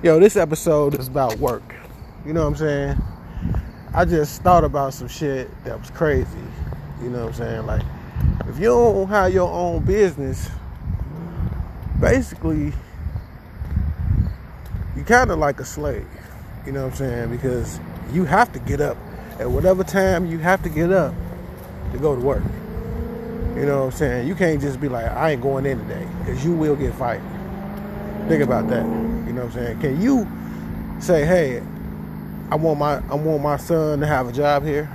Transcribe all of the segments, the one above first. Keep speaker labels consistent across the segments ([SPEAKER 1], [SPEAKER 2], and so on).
[SPEAKER 1] Yo, this episode is about work. You know what I'm saying? I just thought about some shit that was crazy. You know what I'm saying? Like, if you don't have your own business, basically, you kind of like a slave. You know what I'm saying? Because you have to get up at whatever time you have to get up to go to work. You know what I'm saying? You can't just be like, I ain't going in today, because you will get fired. Think about that. Know what I'm saying? Can you say, hey, I want my I want my son to have a job here?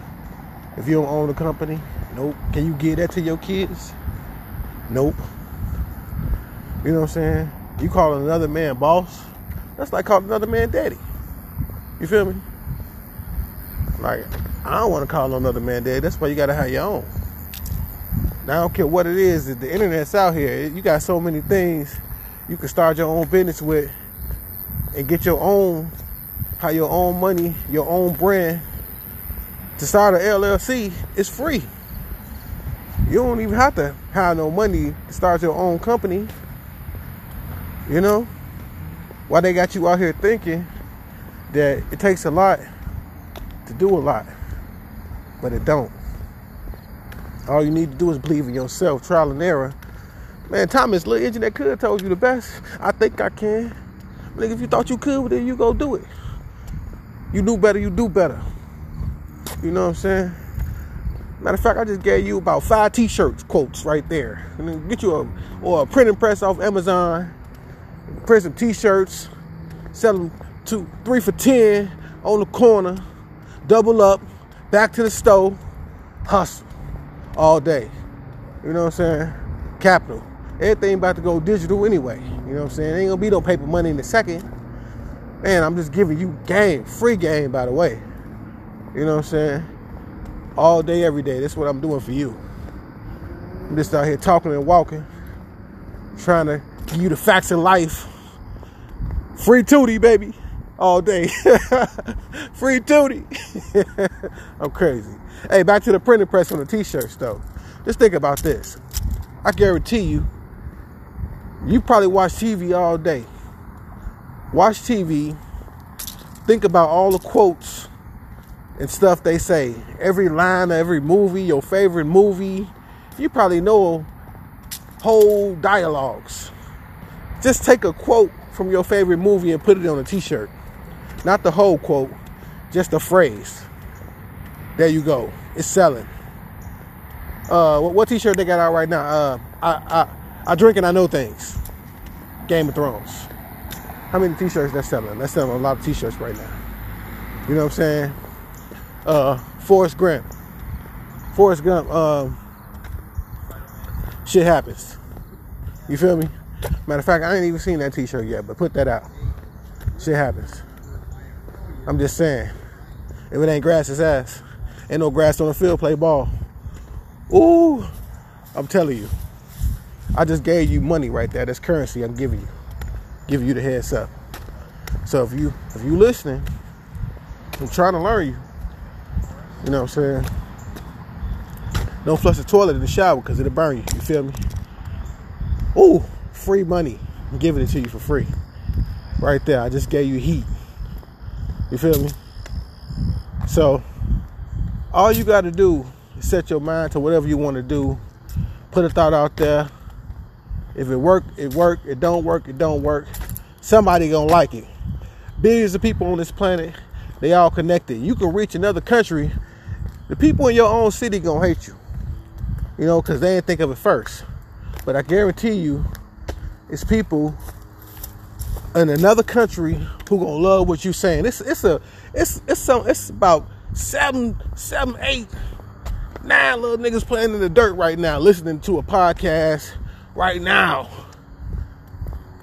[SPEAKER 1] If you don't own the company, nope. Can you give that to your kids? Nope. You know what I'm saying? You calling another man boss? That's like calling another man daddy. You feel me? Like, I don't want to call another man daddy. That's why you gotta have your own. Now I don't care what it is, the internet's out here. You got so many things you can start your own business with and get your own have your own money, your own brand. To start an LLC, it's free. You don't even have to have no money to start your own company. You know? Why they got you out here thinking that it takes a lot to do a lot. But it don't. All you need to do is believe in yourself, trial and error. Man, Thomas, little engine that could told you the best. I think I can. Like if you thought you could, then you go do it. You do better, you do better. You know what I'm saying? Matter of fact, I just gave you about five t-shirts quotes right there. And then get you a or a printing press off Amazon, print some t-shirts, sell them two, three for ten on the corner, double up, back to the store, hustle all day. You know what I'm saying? Capital. Everything about to go digital anyway. You know what I'm saying? Ain't gonna be no paper money in a second. Man, I'm just giving you game, free game by the way. You know what I'm saying? All day, every day. That's what I'm doing for you. I'm just out here talking and walking, trying to give you the facts of life. Free Tootie, baby. All day. Free Tootie. I'm crazy. Hey, back to the printing press on the t-shirts though. Just think about this. I guarantee you, you probably watch TV all day. Watch TV, think about all the quotes and stuff they say. Every line of every movie, your favorite movie. You probably know whole dialogues. Just take a quote from your favorite movie and put it on a t-shirt. Not the whole quote, just a phrase. There you go. It's selling. Uh, what, what t-shirt they got out right now? Uh, I, I, I drink and I know things. Game of Thrones. How many t-shirts that's selling? That's selling a lot of t-shirts right now. You know what I'm saying? Uh, Forrest Gump. Forrest Gump. Um, shit happens. You feel me? Matter of fact, I ain't even seen that t-shirt yet, but put that out. Shit happens. I'm just saying. If it ain't grass, it's ass. Ain't no grass on the field, play ball. Ooh, I'm telling you. I just gave you money right there. That's currency I'm giving you. Giving you the heads up. So if you if you listening, I'm trying to learn you. You know what I'm saying? Don't flush the toilet in the shower because it'll burn you. You feel me? Ooh, free money. I'm giving it to you for free. Right there. I just gave you heat. You feel me? So all you got to do is set your mind to whatever you want to do. Put a thought out there. If it work, it work. It don't work, it don't work. Somebody gonna like it. Billions of people on this planet, they all connected. You can reach another country. The people in your own city gonna hate you. You know, because they didn't think of it first. But I guarantee you, it's people in another country who gonna love what you saying. It's it's a it's it's some it's about seven, seven, eight, nine little niggas playing in the dirt right now, listening to a podcast right now.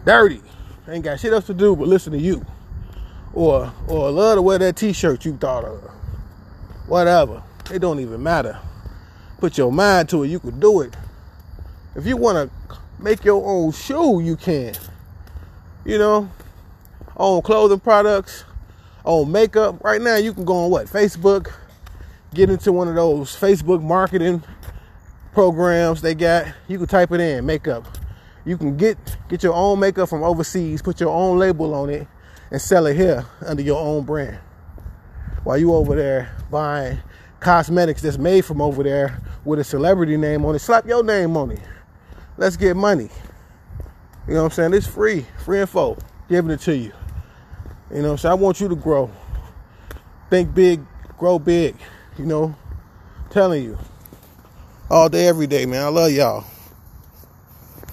[SPEAKER 1] Dirty. Ain't got shit else to do but listen to you. Or or love to wear that t-shirt you thought of. Whatever. It don't even matter. Put your mind to it, you can do it. If you wanna make your own shoe, you can. You know, own clothing products, own makeup. Right now, you can go on what? Facebook, get into one of those Facebook marketing programs they got. You can type it in, makeup. You can get get your own makeup from overseas, put your own label on it, and sell it here under your own brand. While you over there buying cosmetics that's made from over there with a celebrity name on it, slap your name on it. Let's get money. You know what I'm saying? It's free, free info, giving it to you. You know, so I want you to grow. Think big, grow big. You know, telling you all day, every day, man. I love y'all.